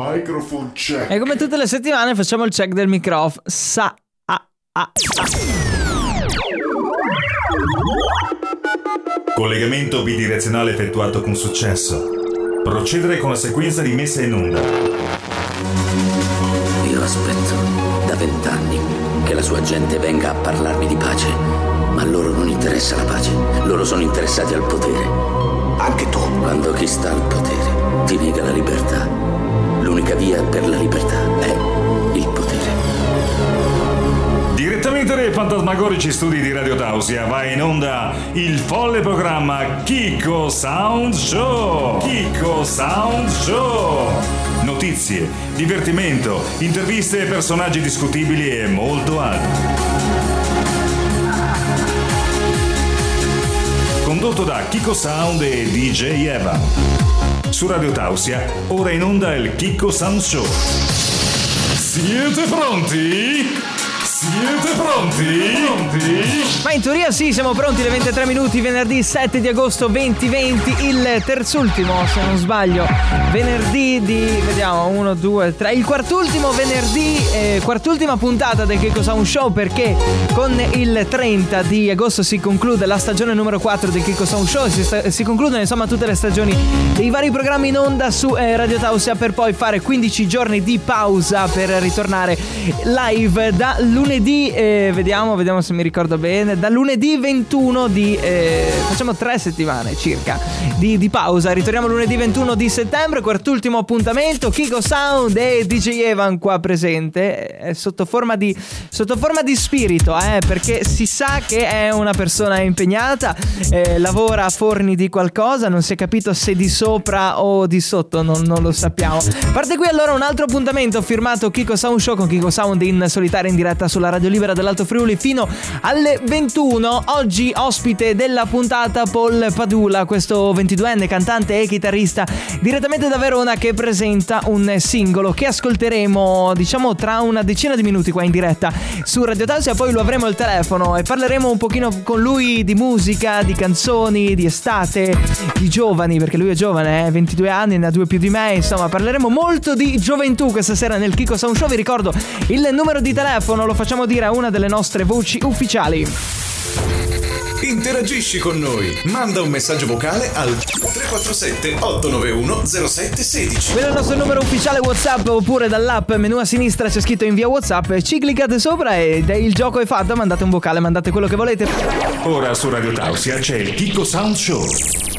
Microphone check. E come tutte le settimane facciamo il check del microfono. Sa. Ah, ah, Collegamento bidirezionale effettuato con successo. Procedere con la sequenza di messa in onda. Io aspetto da vent'anni che la sua gente venga a parlarmi di pace, ma a loro non interessa la pace, loro sono interessati al potere. Anche tu. Quando chi sta al potere ti nega la libertà, l'unica via per la libertà è il potere. Direttamente dai fantasmagorici studi di Radio Tausia va in onda il folle programma Kiko Sound Show. Kiko Sound Show. Notizie, divertimento, interviste ai personaggi discutibili e molto altro. Condotto da Kiko Sound e DJ Eva. Su Radio Tausia, ora in onda il Kiko Sound Show. Siete pronti? Siete pronti? Pronti? Ma in teoria sì, siamo pronti le 23 minuti, venerdì 7 di agosto 2020, il terzultimo, se non sbaglio, venerdì di, vediamo, 1, 2, 3, il quartultimo venerdì, eh, quartultima puntata del Che Cosa Un Show perché con il 30 di agosto si conclude la stagione numero 4 del Che Cosa Un Show, si, sta, si concludono insomma tutte le stagioni dei vari programmi in onda su eh, Radio Tausia per poi fare 15 giorni di pausa per ritornare live da lunedì lunedì, eh, vediamo, vediamo se mi ricordo bene, da lunedì 21 di... Eh, facciamo tre settimane circa di, di, pausa, ritorniamo lunedì 21 di settembre, quartultimo appuntamento, Kiko Sound e DJ Evan qua presente, è sotto forma di, sotto forma di spirito, eh, perché si sa che è una persona impegnata, eh, lavora a forni di qualcosa, non si è capito se di sopra o di sotto, non, non lo sappiamo. Parte qui allora un altro appuntamento firmato Kiko Sound Show con Kiko Sound in solitaria in diretta su sulla Radio Libera dell'Alto Friuli fino alle 21. Oggi ospite della puntata Paul Padula, questo 22enne cantante e chitarrista direttamente da Verona che presenta un singolo che ascolteremo diciamo tra una decina di minuti qua in diretta su Radio Tausia, poi lo avremo al telefono e parleremo un pochino con lui di musica, di canzoni, di estate, di giovani, perché lui è giovane, eh? 22 anni, ne ha due più di me, insomma parleremo molto di gioventù questa sera nel Kiko Sound Show, vi ricordo il numero di telefono lo facciamo dire a una delle nostre voci ufficiali. Interagisci con noi. Manda un messaggio vocale al 347 891 0716. Quello è il nostro numero ufficiale WhatsApp oppure dall'app menu a sinistra c'è scritto invia WhatsApp, ci cliccate sopra e il gioco è fatto, mandate un vocale, mandate quello che volete. Ora su Radio Tausia c'è il Kiko Sound Show.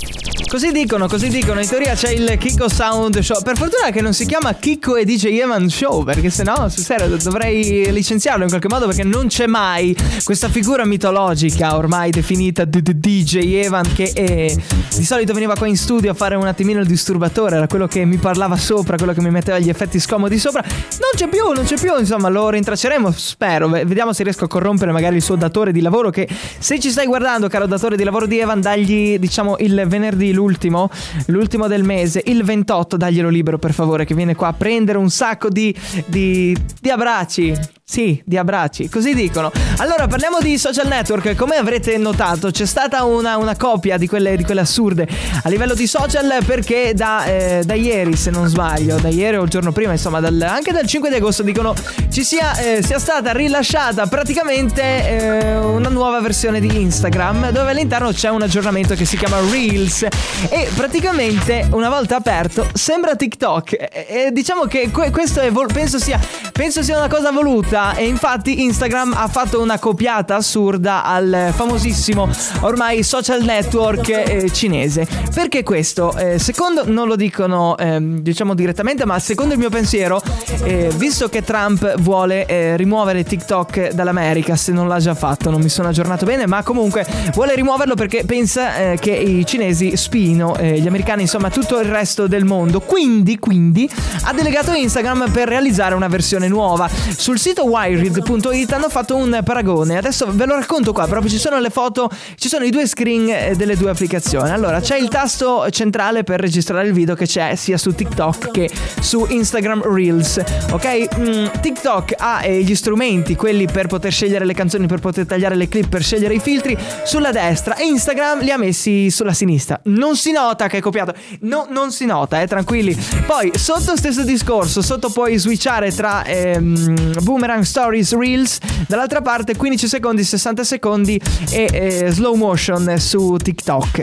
Così dicono, così dicono. In teoria c'è il Kiko Sound Show. Per fortuna che non si chiama Kiko e DJ Evan Show, perché sennò, su serio, dovrei licenziarlo in qualche modo perché non c'è mai questa figura mitologica ormai definita DJ Evan che è, di solito veniva qua in studio a fare un attimino il disturbatore, era quello che mi parlava sopra, quello che mi metteva gli effetti scomodi sopra. Non c'è più, non c'è più, insomma, lo rintracceremo, spero. Vediamo se riesco a corrompere magari il suo datore di lavoro che se ci stai guardando, caro datore di lavoro di Evan, dagli, diciamo, il venerdì l'ultimo, l'ultimo del mese, il 28, daglielo libero per favore, che viene qua a prendere un sacco di, di, di abbracci. Sì, di abbracci, così dicono. Allora parliamo di social network. Come avrete notato, c'è stata una, una copia di quelle, di quelle, assurde a livello di social perché da, eh, da, ieri, se non sbaglio, da ieri o il giorno prima, insomma, dal, anche dal 5 di agosto dicono ci sia, eh, sia stata rilasciata praticamente eh, una nuova versione di Instagram dove all'interno c'è un aggiornamento che si chiama Reels e praticamente una volta aperto sembra TikTok. E, diciamo che que- questo è, penso sia, penso sia una cosa voluta assurda e infatti Instagram ha fatto una copiata assurda al famosissimo ormai social network eh, cinese. Perché questo? Eh, secondo, non lo dicono eh, diciamo direttamente, ma secondo il mio pensiero, eh, visto che Trump vuole eh, rimuovere TikTok dall'America, se non l'ha già fatto, non mi sono aggiornato bene, ma comunque vuole rimuoverlo perché pensa eh, che i cinesi spino gli americani, insomma tutto il resto del mondo. Quindi, quindi ha delegato Instagram per realizzare una versione nuova. Sul sito wired.it hanno fatto un paragone. Adesso ve lo racconto qua, proprio ci sono le foto, ci sono i due screen eh, delle due applicazioni. Allora, c'è il tasto centrale per registrare il video che c'è sia su TikTok che su Instagram Reels. Ok? Mm, TikTok ha eh, gli strumenti, quelli per poter scegliere le canzoni, per poter tagliare le clip, per scegliere i filtri sulla destra e Instagram li ha messi sulla sinistra. Non si nota che è copiato. No, non si nota, eh, tranquilli. Poi, sotto stesso discorso, sotto puoi switchare tra ehm, Boomerang Stories Reels, dall'altra parte 15 secondi, 60 secondi e eh, slow motion su TikTok.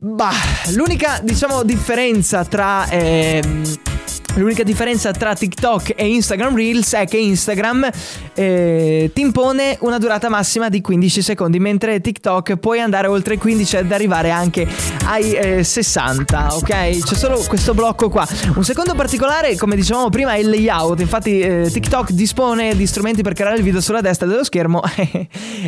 Bah, l'unica, diciamo, differenza tra... Ehm, L'unica differenza tra TikTok e Instagram Reels è che Instagram eh, ti impone una durata massima di 15 secondi, mentre TikTok puoi andare oltre i 15 ed arrivare anche ai eh, 60, ok? C'è solo questo blocco qua. Un secondo particolare, come dicevamo prima, è il layout. Infatti eh, TikTok dispone di strumenti per creare il video sulla destra dello schermo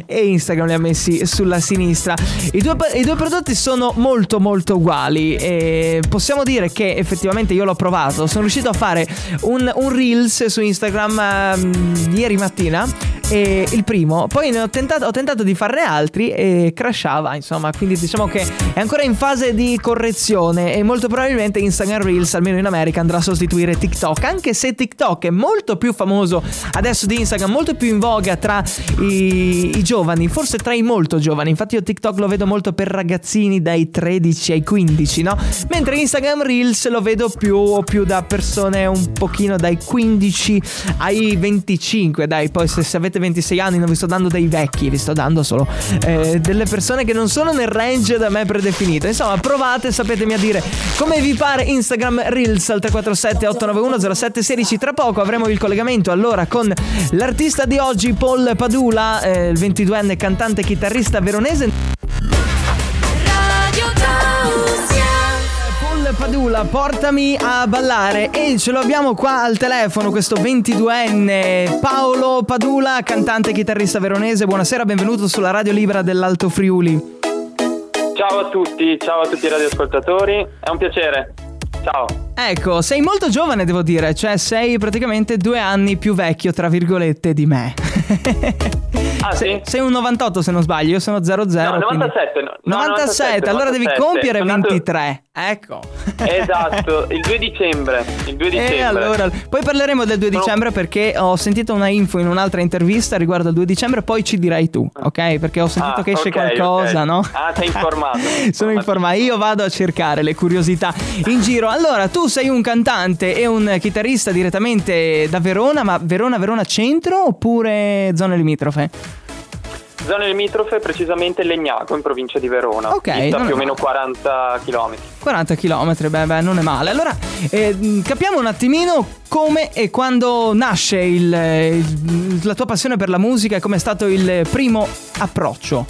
e Instagram li ha messi sulla sinistra. I due, I due prodotti sono molto molto uguali e possiamo dire che effettivamente io l'ho provato, sono riuscito a fare un, un Reels su Instagram um, ieri mattina. E il primo, poi ho tentato, ho tentato di farne altri e crashava, insomma, quindi diciamo che è ancora in fase di correzione e molto probabilmente Instagram Reels, almeno in America, andrà a sostituire TikTok, anche se TikTok è molto più famoso adesso di Instagram, molto più in voga tra i, i giovani, forse tra i molto giovani, infatti io TikTok lo vedo molto per ragazzini dai 13 ai 15, no? Mentre Instagram Reels lo vedo più, più da persone un pochino dai 15 ai 25, dai, poi se, se avete 26 anni non vi sto dando dei vecchi, vi sto dando solo eh, delle persone che non sono nel range da me predefinito. Insomma, provate, sapetemi a dire come vi pare Instagram Reels al 347 891 0716. Tra poco avremo il collegamento allora con l'artista di oggi, Paul Padula, eh, il 22enne cantante chitarrista veronese. Padula, portami a ballare e ce lo abbiamo qua al telefono questo 22enne Paolo Padula, cantante e chitarrista veronese. Buonasera, benvenuto sulla Radio Libera dell'Alto Friuli. Ciao a tutti, ciao a tutti i radioascoltatori, è un piacere. Ciao. Ecco, sei molto giovane devo dire, cioè sei praticamente due anni più vecchio, tra virgolette, di me. Ah, sei, sì? sei un 98 se non sbaglio, io sono 00. No, quindi- 97, no, no, 97, allora devi 97. compiere Sono nato- 23. Ecco. Esatto, il 2 dicembre. Il 2 dicembre. E allora, poi parleremo del 2 Sono- dicembre perché ho sentito una info in un'altra intervista riguardo al 2 dicembre, poi ci dirai tu, ok? Perché ho sentito Ah, che esce ok, qualcosa, ok. no? Ah, sei informato. Sono informato, io vado a cercare le curiosità in giro. Allora, tu sei un cantante e un chitarrista direttamente da Verona, ma Verona, Verona centro oppure zone limitrofe? Zona limitrofe, precisamente Legnaco, in provincia di Verona. Ok, è più o meno male. 40 km. 40 km, beh, beh, non è male. Allora, eh, mh, capiamo un attimino come e quando nasce il- il- la tua passione per la musica e come è stato il primo approccio.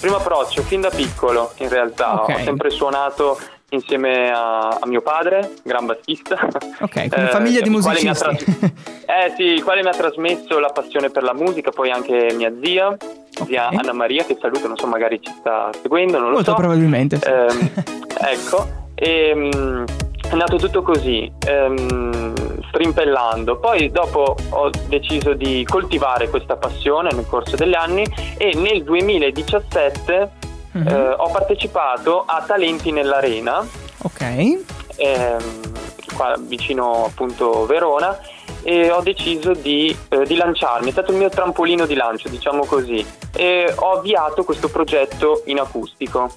Primo approccio, fin da piccolo in realtà. Ok. Ho sempre suonato insieme a, a mio padre, gran bassista. Ok, quindi famiglia di ha musicisti. tras- eh sì, il quale mi ha trasmesso la passione per la musica, poi anche mia zia, zia Ok. Anna Maria, che saluto, non so, magari ci sta seguendo, non lo Molto so. probabilmente. sì. Ehm, ecco, e, è nato tutto così, ehm, strimpellando. Poi dopo ho deciso di coltivare questa passione nel corso degli anni e nel 2017 Mhm. eh, ho partecipato a Talenti nell'Arena, ok. ehm, qua vicino appunto Verona, e ho deciso di, eh, di lanciarmi, è stato il mio trampolino di lancio, diciamo così, e ho avviato questo progetto in acustico.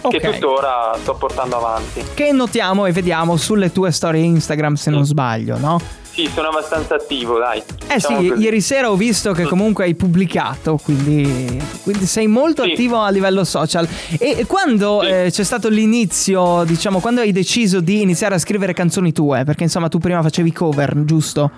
Ok. Che tuttora sto portando avanti. Che notiamo e vediamo sulle tue storie Instagram, se non sbaglio, no? Sì, sono abbastanza attivo, dai. Eh Diciamo sì, così. ieri sera ho visto che comunque hai pubblicato, quindi, quindi sei molto Sì. attivo a livello social. E quando Sì. eh, c'è stato l'inizio, diciamo, quando hai deciso di iniziare a scrivere canzoni tue? Perché insomma tu prima facevi cover, giusto?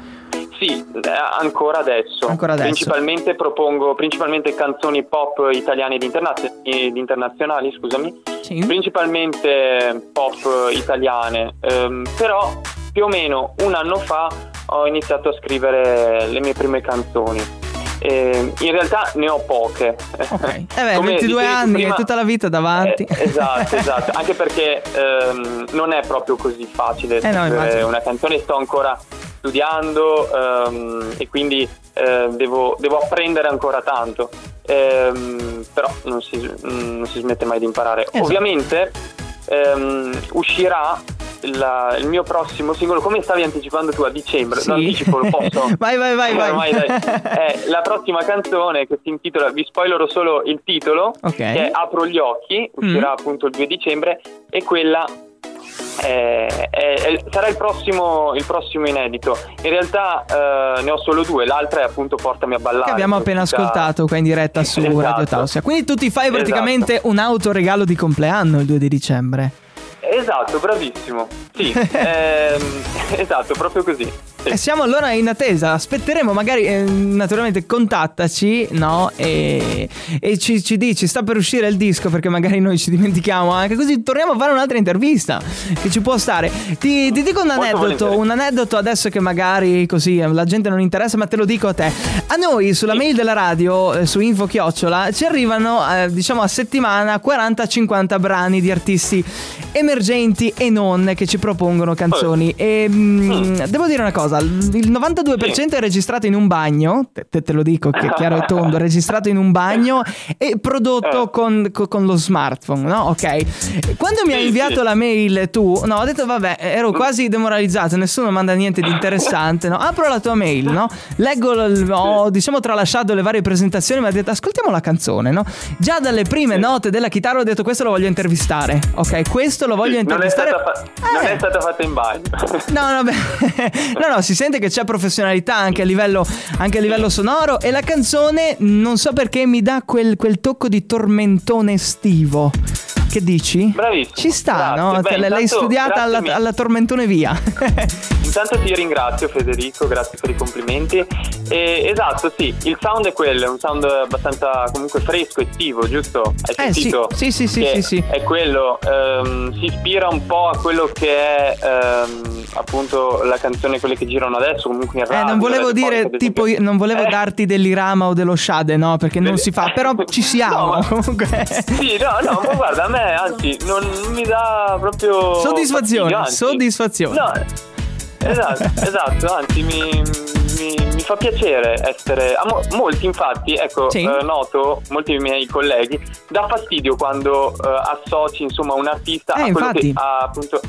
Sì, eh, ancora adesso. Ancora adesso. Principalmente propongo principalmente canzoni pop italiane ed, internazio- ed internazionali, scusami. Sì. Principalmente pop italiane. ehm, però più o meno un anno fa ho iniziato a scrivere le mie prime canzoni. Ehm, in realtà ne ho poche. Ok. Eh beh, Come 22 dicevi tu anni, prima- tutta la vita davanti. Eh, esatto, esatto. Anche perché ehm, non è proprio così facile Eh no, scrivere immagino. una canzone, sto ancora studiando ehm, e quindi eh, devo, devo apprendere ancora tanto. Ehm, però non si, mm, non si smette mai di imparare. Esatto. Ovviamente ehm, uscirà la- il mio prossimo singolo, come stavi anticipando tu a dicembre, Sì. lo anticipo, lo posso? Vai, vai, vai, Eh, vai. ormai. È la prossima canzone che si intitola, vi spoilerò solo il titolo, Ok. che è Apro gli occhi, uscirà Mm. appunto il 2 dicembre e quella è- è- è- sarà il prossimo, il prossimo inedito. In realtà eh, ne ho solo due, l'altra è appunto Portami a ballare. Che abbiamo appena uscita- ascoltato qua in diretta su Esatto. Radio Tausia. Quindi tu ti fai Esatto. praticamente un autoregalo di compleanno il 2 di dicembre. Esatto, bravissimo. Sì, ehm, esatto, proprio così. Sì. E siamo allora in attesa, aspetteremo magari, eh, naturalmente contattaci, no? E, e ci, ci dici, sta per uscire il disco perché magari noi ci dimentichiamo anche, così torniamo a fare un'altra intervista che ci può stare. Ti, ti dico un aneddoto, un aneddoto adesso che magari così eh, la gente non interessa, ma te lo dico a te. A noi sulla mail della radio, eh, su info chiocciola, ci arrivano eh, diciamo a settimana 40-50 brani di artisti emergenti e non che ci propongono canzoni. E mm, devo dire una cosa: il 92% è registrato in un bagno. Te, te- lo dico che è chiaro e tondo: registrato in un bagno e prodotto Eh. con, co- con lo smartphone, no? Ok. Quando mi hai inviato la mail tu, no, ho detto vabbè, ero quasi demoralizzato, nessuno manda niente di interessante, no? Apro la tua mail, no? Leggo, ho diciamo tralasciato le varie presentazioni, ma ho detto ascoltiamo la canzone, no? Già dalle prime note della chitarra ho detto questo lo voglio intervistare, ok? Questo lo voglio non, è intervistare. stata fa- non Eh. è stata fatta in bagno. No, no, no, no, si sente che c'è professionalità anche a livello, anche a livello sonoro. E la canzone, non so perché, mi dà quel, quel tocco di tormentone estivo. Che dici? Bravissimo, Ci sta, grazie. no? Beh, l'hai intanto, studiata alla, alla tormentone via. Intanto ti ringrazio Federico, grazie per i complimenti. E, esatto, sì, il sound è quello, è un sound abbastanza comunque fresco, estivo, giusto? Hai Eh, sì, sentito? sì, sì, sì, sì, sì. È quello, ehm, si ispira un po' a quello che è ehm, appunto la canzone, quelle che girano adesso, comunque in Eh, radio. non volevo dire, ad tipo, non volevo Eh, darti dell'irama o dello shade, no? Perché non si fa, però ci siamo. No, comunque. Sì, no, no, ma guarda, a me anzi non mi dà proprio Soddisfazione, soddisfazione. No, esatto, esatto, anzi mi, mi- mi fa piacere essere... a mo- molti infatti, ecco, Sì. eh, noto, molti dei miei colleghi, dà fastidio quando eh, associ insomma un artista Eh, a quello infatti. che ha appunto...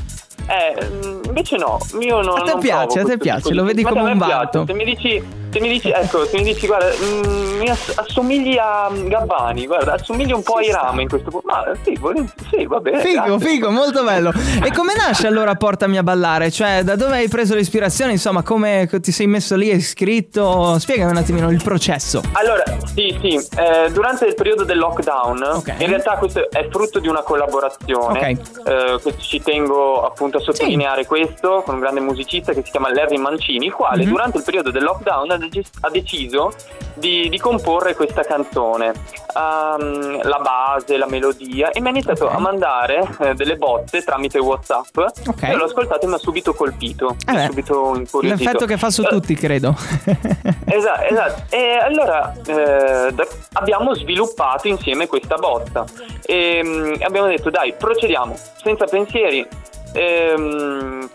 Eh, mm, invece no, io non A te non piace, a te piace, lo vedi come un vanto. Se mi dici, se mi dici, ecco, se mi dici, guarda, mm, mi ass- assomigli a Gabbani, guarda, assomigli un po' a Irama in questo punto. Ma sì, volent- sì, va bene. Figo, grazie. figo, molto bello. E come nasce allora Portami a ballare? Cioè, da dove hai preso l'ispirazione? Insomma, come ti sei messo lì, hai scritto? Spiegami un attimino il processo. Allora, sì, sì, eh, durante il periodo del lockdown, Ok. in realtà questo è frutto di una collaborazione, Ok. eh, ci tengo appunto a sottolineare questo, con un grande musicista che si chiama Larry Mancini, il quale Mhm. durante il periodo del lockdown ha, dec- ha deciso di, di comporre questa canzone, Ehm, la base, la melodia, e mi ha iniziato Ok. a mandare eh, delle bozze tramite Whatsapp, Ok. e l'ho ascoltato e mi ha subito colpito, Eh mi ha beh, subito incuriosito. L'effetto che fa su Eh, tutti, credo. Esatto, esatto. E allora eh, abbiamo sviluppato insieme questa bozza e mm, abbiamo detto dai, procediamo senza pensieri. Ehm,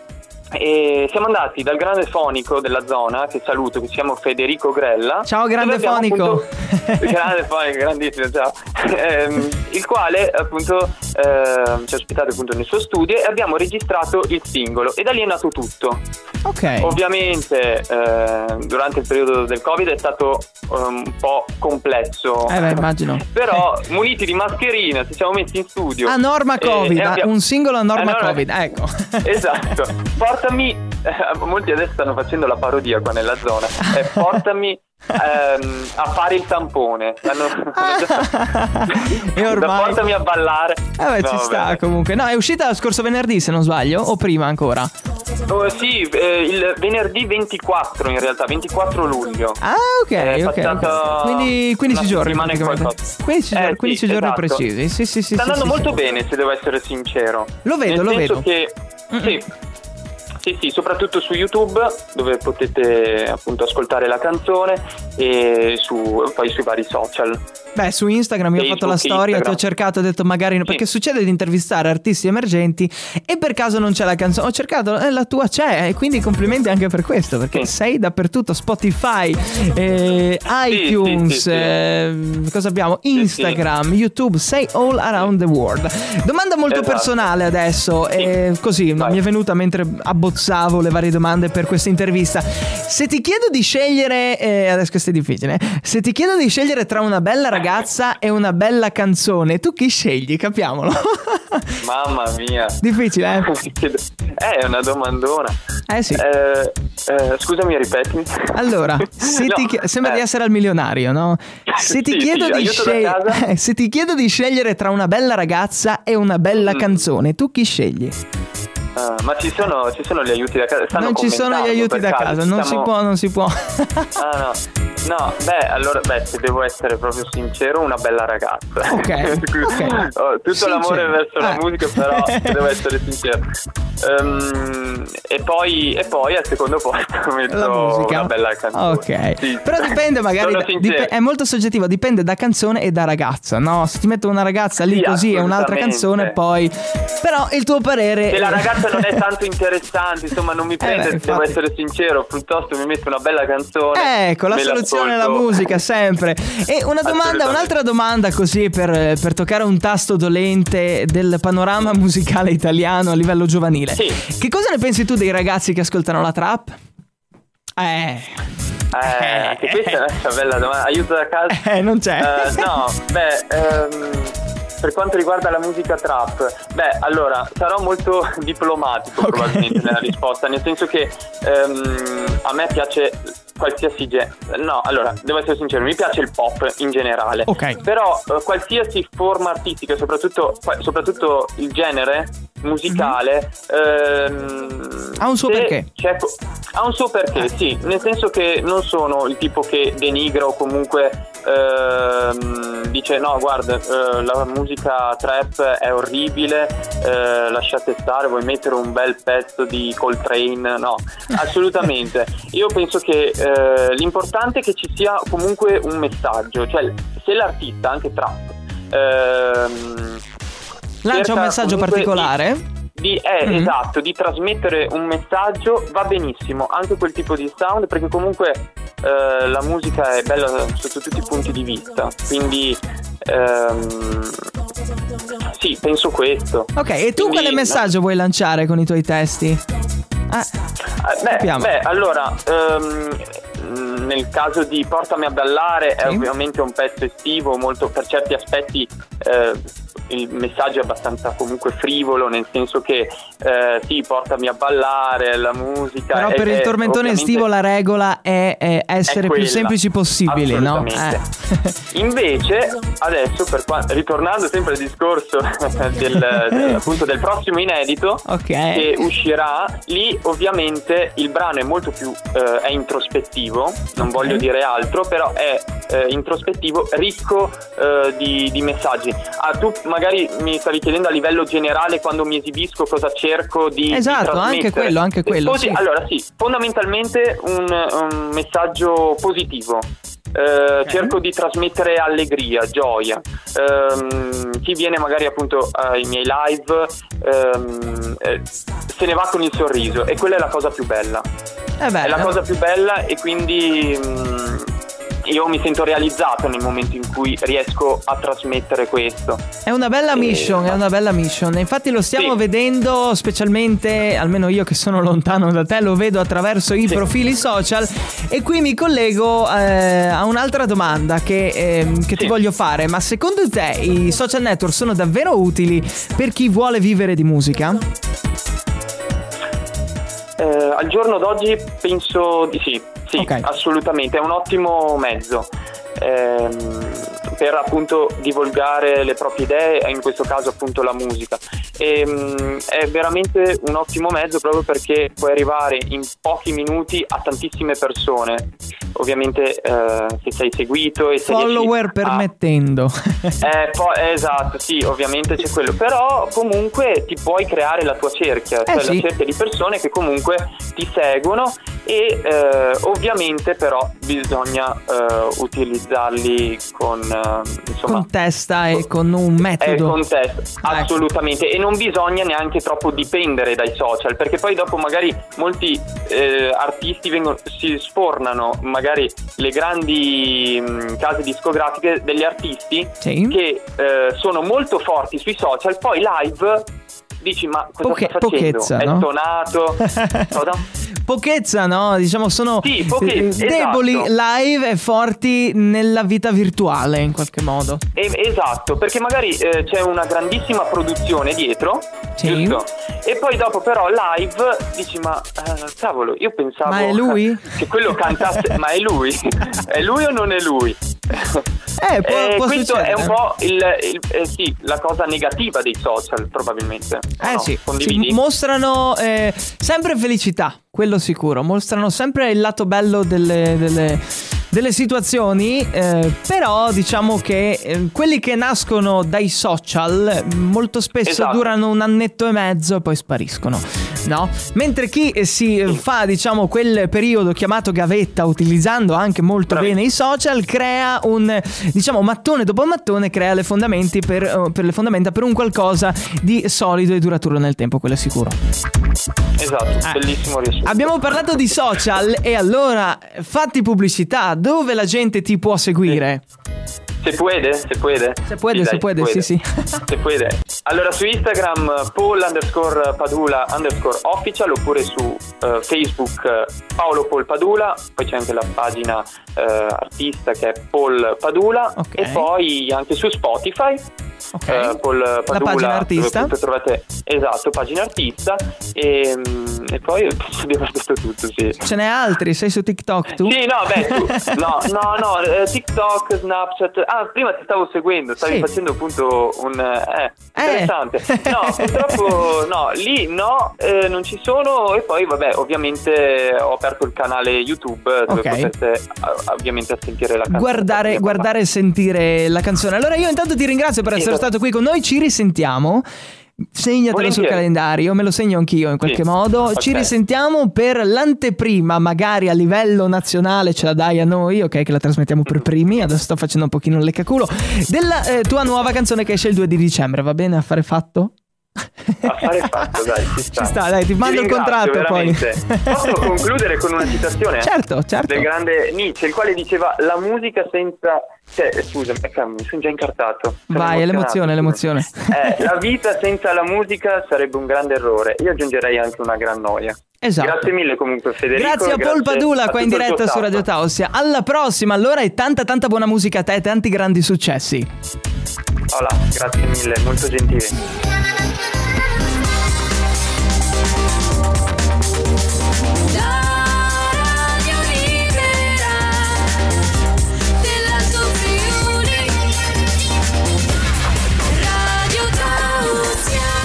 e siamo andati dal grande fonico della zona, che saluto, che si chiama Federico Grella. Ciao, grande fonico. appunto- grande fonico, grandissimo, ciao. Ehm, il quale appunto ehm, ci ha ospitato appunto nel suo studio e abbiamo registrato il singolo e da lì è nato tutto. ok. Ovviamente eh, durante il periodo del Covid è stato eh, un po' complesso. Eh beh, immagino. Però muniti di mascherina ci siamo messi in studio. A norma Covid, e ah, abbiamo- un singolo a norma Eh, no, no. Covid, ecco. Esatto. Portami eh, molti adesso stanno facendo la parodia qua nella zona. Eh, portami ehm, a fare il tampone. Hanno- hanno E ormai- Portami a ballare. Eh beh, No, ci sta vabbè. comunque. No, è uscita lo scorso venerdì, se non sbaglio, o prima ancora. Oh, sì, eh, il venerdì 24 in realtà, 24 luglio. Ah, ok, È ok. Quindi 15 una giorni settimana e praticamente. qualcosa. 15, Eh, giorni- sì, 15 giorni esatto. precisi. Sì, sì, sì. Sta sì, andando sì, molto bene, se devo essere sincero. Lo vedo, Nel lo vedo. che sì. Sì, sì, soprattutto su YouTube dove potete appunto ascoltare la canzone e su, poi sui vari social. Beh, su Instagram io ho fatto la storia, ti ho cercato, ho detto magari no, perché succede di intervistare artisti emergenti e per caso non c'è la canzone. Ho cercato, eh, la tua c'è, e quindi complimenti anche per questo, perché Sì. sei dappertutto, Spotify, eh, iTunes, sì, sì. eh, cosa abbiamo? sì. Instagram, YouTube, sei all around the world. Domanda molto Esatto. personale adesso, eh, così Vai. mi è venuta mentre abbozzavo le varie domande per questa intervista. Se ti chiedo di scegliere, eh, adesso questo è difficile, eh. se ti chiedo di scegliere tra una bella ragazza e una bella canzone, tu chi scegli? Capiamolo. Mamma mia. difficile, eh? Eh, è una domandona. Eh sì. Eh, eh, scusami, ripetimi. Allora, se No, ti chie- sembra di essere al milionario, no? Se ti, Sì, chiedo sì, di eh, se ti chiedo di scegliere tra una bella ragazza e una bella Mm. canzone, tu chi scegli? Ah, ma ci sono, ci sono gli aiuti da casa? Stanno non ci sono gli aiuti da caso? casa, non si Stiamo- può, non si può. Ah no, no, beh, allora, beh, se devo essere proprio sincero, una bella ragazza. Ok, ok. Ho tutto Sincero. l'amore verso la Eh. musica, però devo essere sincero. Ehm, e, poi, e poi al secondo posto metto La musica. una bella canzone. Ok. Sì. Però dipende magari. Da- dip- è molto soggettivo, dipende da canzone e da ragazza, no? Se ti metto una ragazza lì Sì, così e un'altra canzone, poi. Però il tuo parere. Se la ragazza non è tanto interessante, insomma, non mi prende, Eh beh, devo essere sincero, piuttosto mi metto una bella canzone. Ecco, la soluzione è la musica, sempre. E una domanda, un'altra domanda così per, per toccare un tasto dolente del panorama musicale italiano a livello giovanile. Sì. Che cosa ne pensi tu dei ragazzi che ascoltano la trap? Eh. Eh, anche questa è una bella domanda. Aiuto da casa. Eh, non c'è. Eh, no, beh, ehm, per quanto riguarda la musica trap, beh, allora sarò molto diplomatico Ok. probabilmente nella risposta, nel senso che ehm, a me piace qualsiasi genere. No, allora, devo essere sincero, mi piace il pop in generale. Ok. Però eh, qualsiasi forma artistica, soprattutto, soprattutto il genere musicale, ehm, Ha un suo perché. ha un suo perché, sì, nel senso che non sono il tipo che denigra o comunque ehm, dice no, guarda, eh, la musica trap è orribile, eh, lasciate stare, vuoi mettere un bel pezzo di Coltrane? No, assolutamente. Io penso che eh, l'importante è che ci sia comunque un messaggio, cioè se l'artista, anche trap, ehm, Lancia un messaggio comunque di- particolare? di, eh, Mhm. esatto, di trasmettere un messaggio va benissimo, anche quel tipo di sound, perché comunque eh, la musica è bella sotto tutti i punti di vista, quindi ehm, sì, penso questo. Ok, e tu Quindi, quale no. messaggio vuoi lanciare con i tuoi testi? Ah, Eh, beh, beh, allora, mh, nel caso di Portami a ballare è Sì. ovviamente un pezzo estivo, molto per certi aspetti eh, il messaggio è abbastanza comunque frivolo, nel senso che eh, sì, portami a ballare, la musica. però è- per il è tormentone estivo la regola è, è essere è più quella, semplici possibili, no? Eh. Invece, adesso, per qua- ritornando sempre al discorso del, del- appunto del prossimo inedito, Ok. che uscirà, lì ovviamente il brano è molto più eh, è introspettivo, non Ok. voglio dire altro, però è eh, introspettivo, ricco eh, di, di messaggi. Ah, tu magari mi stavi chiedendo a livello generale quando mi esibisco cosa cerco di di Esatto, anche trasmettere. quello, anche quello, Posi- sì. Allora sì, fondamentalmente un, un messaggio positivo. Eh, Cerco di trasmettere allegria, gioia. Ehm, chi viene magari appunto ai miei live ehm, eh, se ne va con il sorriso e quella è la cosa più bella. Eh beh, È la cosa più bella e quindi mm, io mi sento realizzato nel momento in cui riesco a trasmettere questo. È una bella Eh, mission, è una bella mission. Infatti lo stiamo Sì. vedendo specialmente, almeno io che sono lontano da te, lo vedo attraverso i Sì. profili social. E qui mi collego eh, a un'altra domanda che, ehm, che ti Sì. voglio fare. Ma secondo te i social network sono davvero utili per chi vuole vivere di musica? Eh, al giorno d'oggi penso di sì, sì, Ok. assolutamente, è un ottimo mezzo ehm, per appunto divulgare le proprie idee e in questo caso appunto la musica. Ehm, è veramente un ottimo mezzo proprio perché puoi arrivare in pochi minuti a tantissime persone, ovviamente eh, se sei seguito e se riesci Follower a- permettendo. eh, poi, esatto, sì, ovviamente c'è quello, però comunque ti puoi creare la tua cerchia, cioè Eh, sì. la cerchia di persone che comunque ti seguono e eh, ovviamente però bisogna eh, utilizzarli con eh, insomma con testa e con un metodo. Eh, con testa, assolutamente e non bisogna neanche troppo dipendere dai social perché poi dopo magari molti eh, artisti vengono, si sfornano magari le grandi mh, case discografiche degli artisti Sì. che eh, sono molto forti sui social poi live dici ma cosa Poche- sta facendo? pochezza, È no? stonato? Pochezza, no? Diciamo sono Sì, pochezza, eh, deboli esatto. live e forti nella vita virtuale in qualche modo. E- esatto, perché magari eh, c'è una grandissima produzione dietro, Sì. giusto? E poi dopo però live dici ma eh, cavolo, io pensavo Ma è lui? che quello cantasse, ma è lui? è lui o non è lui? Eh, può- Eh, può questo è succedere. un po' il, il- eh, sì, la cosa negativa dei social probabilmente. Eh No, sì, condividi? sì, mostrano eh, sempre felicità, quello sicuro, mostrano sempre il lato bello delle, delle- delle situazioni, eh, però diciamo che eh, quelli che nascono dai social molto spesso Esatto. durano un annetto e mezzo e poi spariscono, no? Mentre chi eh, si eh, fa diciamo quel periodo chiamato gavetta utilizzando anche molto Bravissimo. bene i social crea un diciamo mattone dopo mattone crea le fondamenti per, eh, per le fondamenta per un qualcosa di solido e duraturo nel tempo, quello è sicuro. Esatto, Eh. bellissimo riassunto. Abbiamo parlato di social e allora fatti pubblicità, dove la gente ti può seguire? Se puede, se puede. Se puede, Sì, se dai, puede, sì, sì. Se puede. Allora su Instagram Paul underscore Padula underscore official oppure su eh, Facebook eh, Paolo Paul Padula, poi c'è anche la pagina eh, artista che è Paul Padula Ok. e poi anche su Spotify Ok. eh, Paul Padula pagina artista. trovate esatto pagina artista e, mm, e poi aver detto tutto sì. Ce n'è altri? Sei su TikTok tu? Sì, no, beh, tu, no, no, no, eh, TikTok, Snapchat. Ah, prima ti stavo seguendo, stavi Sì. facendo appunto un. Eh, Eh. interessante. No, purtroppo no, lì no, eh, non ci sono. E poi, vabbè, ovviamente ho aperto il canale YouTube dove Ok. potete eh, ovviamente sentire la canzone. Guardare, guardare e sentire la canzone. Allora io intanto ti ringrazio per essere stato qui con noi, ci risentiamo. Segnatelo sul Volentieri. calendario, me lo segno anch'io in qualche Sì. modo. Ci Ok. risentiamo per l'anteprima, magari a livello nazionale, ce la dai a noi, ok? Che la trasmettiamo per primi. Adesso sto facendo un pochino il leccaculo. Della eh, tua nuova canzone che esce il 2 di dicembre, va bene? Affare fatto? Affare fatto, dai, ci sta. Ci sta, dai, ti mando il ringrazio, contratto poi. Posso concludere con una citazione? Certo, certo. Del grande Nietzsche, il quale diceva la musica senza... Cioè, scusa, eh, mi sono già incartato. Sono Vai, è l'emozione, l'emozione. Eh, la vita senza la musica sarebbe un grande errore. Io aggiungerei anche una gran noia. Esatto. Grazie mille comunque Federico. Grazie a Paul Padula a qua in il diretta su. Radio Tausia. Alla prossima allora e tanta tanta buona musica a te e tanti grandi successi. Hola, grazie mille, molto gentile.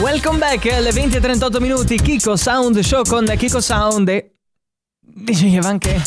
Welcome back alle 20.38 minuti. Kiko Sound Show con Kiko Sound e... Diceva anche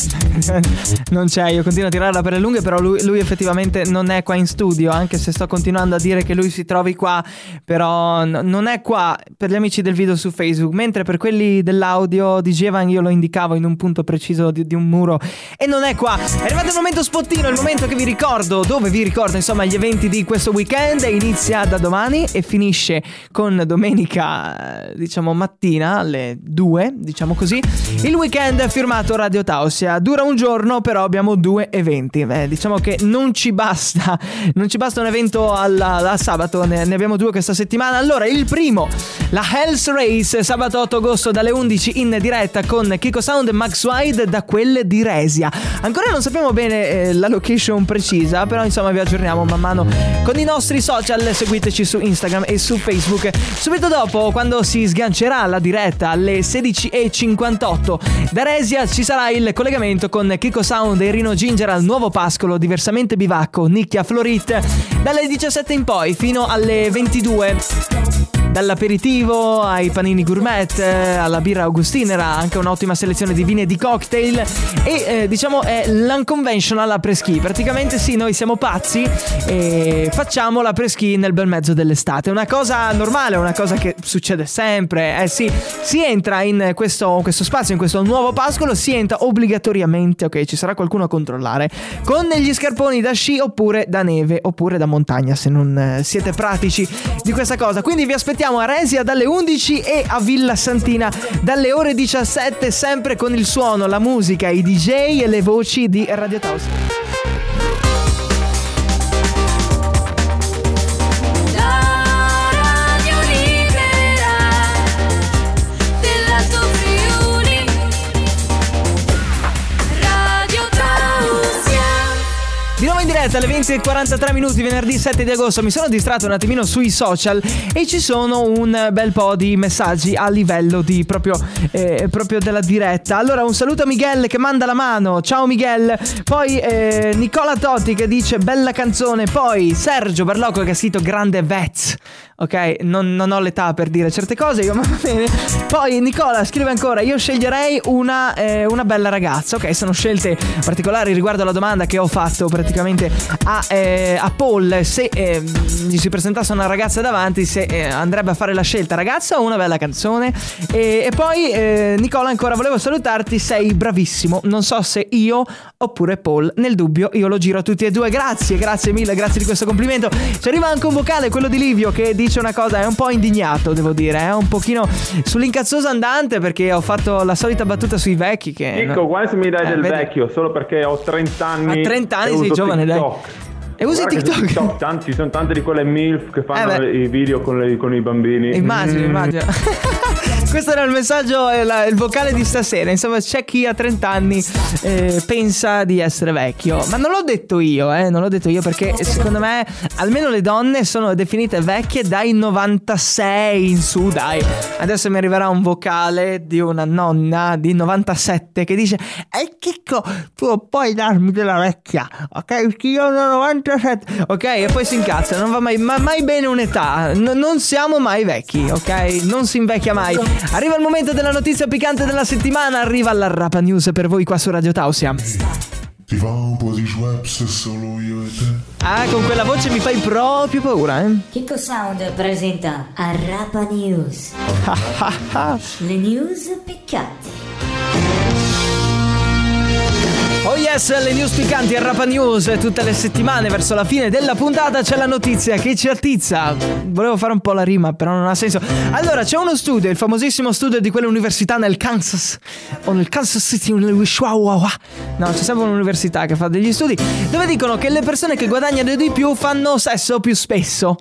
non c'è, io continuo a tirarla per le lunghe, però lui, lui effettivamente non è qua in studio, anche se sto continuando a dire che lui si trovi qua, però n- non è qua per gli amici del video su Facebook, mentre per quelli dell'audio dicevano io lo indicavo in un punto preciso di, di un muro e non è qua. È arrivato il momento spottino, il momento che vi ricordo, dove vi ricordo insomma gli eventi di questo weekend, inizia da domani e finisce con domenica, diciamo mattina alle 2, diciamo così. Il weekend è firmato Radio Tausia, dura un giorno però abbiamo due eventi, Beh, diciamo che non ci basta, non ci basta un evento alla sabato, ne, ne abbiamo due questa settimana. Allora il primo, la Hell's Race, sabato 8 agosto dalle 11 in diretta con Kiko Sound e Max Wide da quelle di Resia. Ancora non sappiamo bene eh, la location precisa, però insomma vi aggiorniamo man mano con i nostri social, seguiteci su Instagram e su Facebook. Subito dopo, quando si sgancerà la diretta alle 16.58 da Resia, ci sarà il collegamento con Kiko Sound e Rino Ginger al nuovo pascolo diversamente bivacco Nicchia Florit dalle 17 in poi fino alle 22. Dall'aperitivo ai panini gourmet, eh, alla birra augustinera, anche un'ottima selezione di vini e di cocktail e eh, diciamo è l'unconventional a preschi. Praticamente sì, noi siamo pazzi e facciamo la preschi nel bel mezzo dell'estate. Una cosa normale, una cosa che succede sempre. Eh sì, si entra in questo, questo spazio, in questo nuovo pascolo, si entra obbligatoriamente, ok, ci sarà qualcuno a controllare, con gli scarponi da sci oppure da neve oppure da montagna se non eh, siete pratici di questa cosa. Quindi vi aspettiamo a Resia dalle 11 e a Villa Santina dalle ore 17 sempre con il suono, la musica, i DJ e le voci di Radio Taos. Diretta alle 20.43 minuti venerdì 7 di agosto mi sono distratto un attimino sui social e ci sono un bel po' di messaggi a livello di proprio, eh, proprio della diretta. Allora un saluto a Miguel che manda la mano, ciao Miguel. Poi eh, Nicola Totti che dice bella canzone. Poi Sergio Berlocco che ha scritto grande Vez. Ok, non, non ho l'età per dire certe cose, io ma va bene. Poi Nicola scrive ancora: Io sceglierei una, eh, una bella ragazza. Ok, sono scelte particolari riguardo alla domanda che ho fatto praticamente a, eh, a Paul. Se eh, gli si presentasse una ragazza davanti, se eh, andrebbe a fare la scelta ragazza o una bella canzone. E, e poi eh, Nicola ancora volevo salutarti, sei bravissimo. Non so se io oppure Paul. Nel dubbio io lo giro a tutti e due. Grazie, grazie mille, grazie di questo complimento. Ci arriva anche un vocale, quello di Livio, che dice una cosa, è un po' indignato, devo dire, è un pochino sull'incazzoso andante perché ho fatto la solita battuta sui vecchi che... Ecco, guarda se mi dai Eh, del vedi? vecchio, solo perché ho 30 anni. A 30 anni sei giovane, dai. TikTok. E usi su TikTok? tanti, ci sono tante di quelle MILF che fanno Eh i video con, le- con i bambini. Immagino, Mm. immagino. Questo era il messaggio, eh, la- il vocale di stasera. Insomma, c'è chi a 30 anni eh, pensa di essere vecchio. Ma non l'ho detto io, eh, non l'ho detto io perché secondo me almeno le donne sono definite vecchie dai 96 in su, dai. Adesso mi arriverà un vocale di una nonna di 97 che dice "E Chicco, tu puoi darmi della vecchia, ok? Io ho 97". Ok, e poi si incazza, non va mai, ma- mai bene un'età. N- non siamo mai vecchi, ok? Non si invecchia mai. Arriva il momento della notizia piccante della settimana, arriva la Rapa News per voi qua su Radio Tausia. Ti va un po' di Schweppes solo io e te? Ah, con quella voce mi fai proprio paura, eh? Kiko Sound presenta Arrapa News. Le news piccanti. Oh yes, le news piccanti a Rapa News tutte le settimane verso la fine della puntata c'è la notizia che ci attizza. Volevo fare un po' la rima, però non ha senso. Allora, c'è uno studio, il famosissimo studio di quell'università nel Kansas o nel Kansas City, nel Wishawawa. No, c'è sempre un'università che fa degli studi dove dicono che le persone che guadagnano di più fanno sesso più spesso.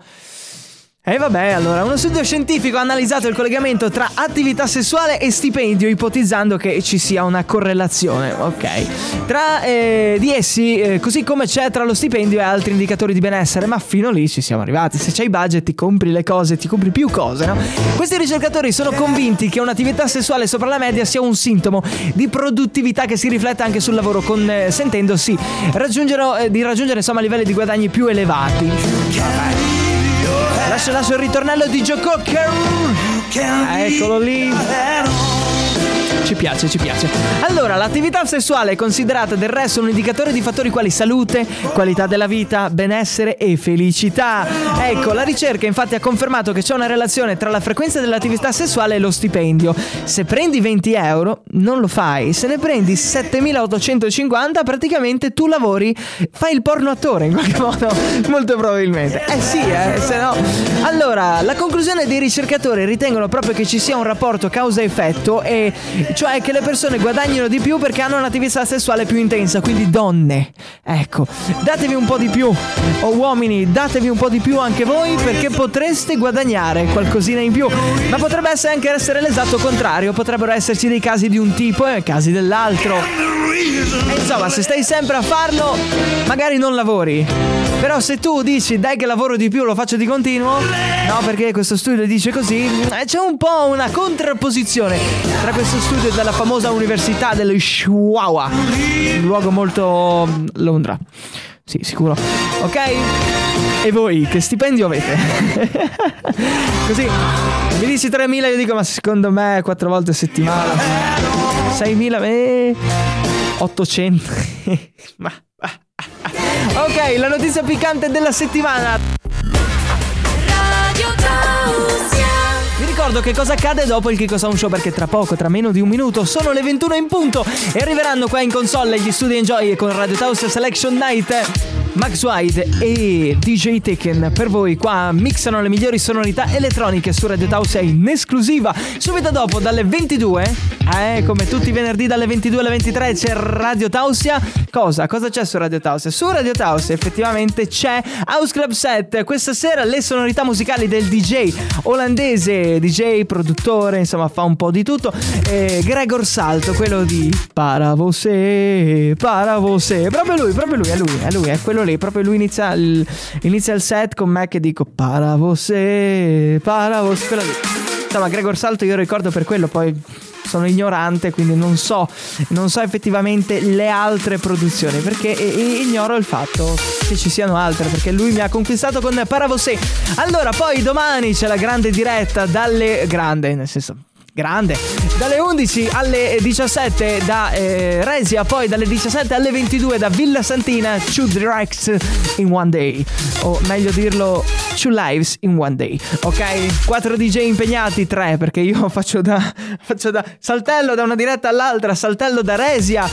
E vabbè, allora, uno studio scientifico ha analizzato il collegamento tra attività sessuale e stipendio, ipotizzando che ci sia una correlazione, ok? Tra eh, di essi, eh, così come c'è tra lo stipendio e altri indicatori di benessere, ma fino lì ci siamo arrivati. Se c'hai budget, ti compri le cose, ti compri più cose, no? Questi ricercatori sono convinti che un'attività sessuale sopra la media sia un sintomo di produttività che si riflette anche sul lavoro, consentendosi raggiungere, eh, di raggiungere insomma livelli di guadagni più elevati. Lascio, lascio il ritornello di Joe Cocker. Eccolo lì. Ci piace, ci piace. Allora, l'attività sessuale è considerata del resto un indicatore di fattori quali salute, qualità della vita, benessere e felicità. Ecco, la ricerca infatti ha confermato che c'è una relazione tra la frequenza dell'attività sessuale e lo stipendio. Se prendi 20 euro, non lo fai. Se ne prendi 7850, praticamente tu lavori, fai il porno attore in qualche modo, molto probabilmente. Eh sì, eh, se no. Allora, la conclusione dei ricercatori ritengono proprio che ci sia un rapporto causa-effetto e cioè che le persone guadagnino di più perché hanno un'attività sessuale più intensa, quindi donne. Ecco, datevi un po' di più. O uomini, datevi un po' di più anche voi perché potreste guadagnare qualcosina in più. Ma potrebbe essere anche essere l'esatto contrario, potrebbero esserci dei casi di un tipo e casi dell'altro. E insomma, se stai sempre a farlo, magari non lavori. Però se tu dici dai che lavoro di più, lo faccio di continuo, no, perché questo studio dice così, eh, c'è un po' una contrapposizione tra questo studio della famosa università dello Chihuahua, un luogo molto mm, Londra. Sì, sicuro. Ok? E voi che stipendio avete? Così mi dici 3.000 io dico ma secondo me 4 volte a settimana. 6.000 eh, 800. ma Ok, la notizia piccante della settimana. Radio Tausia. Vi ricordo che cosa accade dopo il Kiko Sound Show perché tra poco, tra meno di un minuto, sono le 21 in punto e arriveranno qua in console gli studi Enjoy con Radio House Selection Night. Max White e DJ Tekken per voi qua mixano le migliori sonorità elettroniche su Radio House in esclusiva. Subito dopo dalle 22, eh, come tutti i venerdì dalle 22 alle 23 c'è Radio Tausia. Cosa? Cosa c'è su Radio Tausia? Su Radio Tausia effettivamente c'è House Club Set. Questa sera le sonorità musicali del DJ olandese, DJ, produttore, insomma fa un po' di tutto. Eh, Gregor Salto, quello di Para você, para você. Proprio lui, proprio lui, è lui, è lui, è quello lì. Proprio lui inizia il, inizia il set con me che dico Para você, para você. Quello lì. Insomma, Gregor Salto io ricordo per quello, poi sono ignorante, quindi non so, non so effettivamente le altre produzioni, perché ignoro il fatto che ci siano altre, perché lui mi ha conquistato con Para você. Allora, poi domani c'è la grande diretta dalle grande, nel senso grande. Dalle 11 alle 17 da eh, Resia poi dalle 17 alle 22 da Villa Santina Two Directs in One Day. O meglio dirlo Two Lives in One Day. Ok? 4 DJ impegnati 3 perché io faccio da faccio da saltello da una diretta all'altra saltello da Resia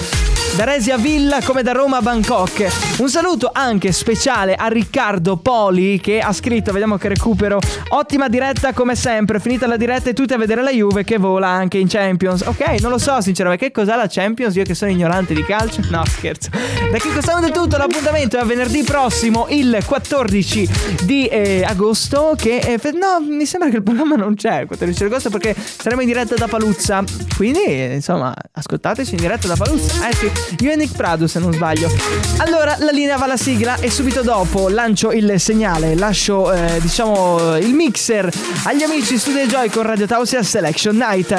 da Resia Villa come da Roma a Bangkok. Un saluto anche speciale a Riccardo Poli che ha scritto, vediamo che recupero, ottima diretta come sempre, finita la diretta e tutti a vedere la Juve che vola anche in Champions. Ok, non lo so sinceramente che cos'è la Champions, io che sono ignorante di calcio. No, scherzo. Da che costano del tutto, l'appuntamento è a venerdì prossimo, il 14 di eh, agosto, che... eh, no, mi sembra che il programma non c'è il 14 di agosto perché saremo in diretta da Paluzza. Quindi, insomma, ascoltateci in diretta da Paluzza. Eh sì, io e Nick Prado se non sbaglio. Allora, la linea va alla sigla e subito dopo lancio il segnale, lascio, eh, diciamo, il mixer agli amici Studio Joy con Radio Tausia Selection Night.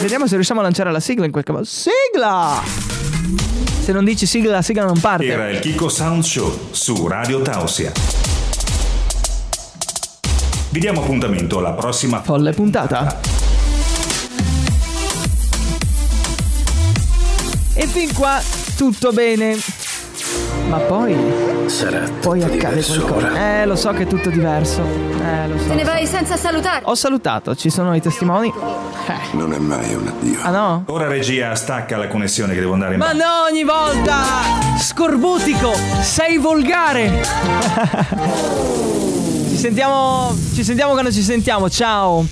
Vediamo se riusciamo a lanciare la sigla in qualche modo. Sigla! Se non dici sigla, la sigla non parte. Era il Kiko Sound Show su Radio Tausia. Vi diamo appuntamento alla prossima Folle puntata. E fin qua tutto bene. Ma poi, Sarà poi tutto accade diverso qualcosa. ora. Eh, lo so che è tutto diverso. Eh, lo so. Te ne vai senza salutare. Ho salutato, ci sono i testimoni. Non è mai un addio. Ah no? Ora regia stacca la connessione che devo andare in Ma no, ogni volta! Scorbutico, sei volgare! ci sentiamo. Ci sentiamo quando ci sentiamo, ciao!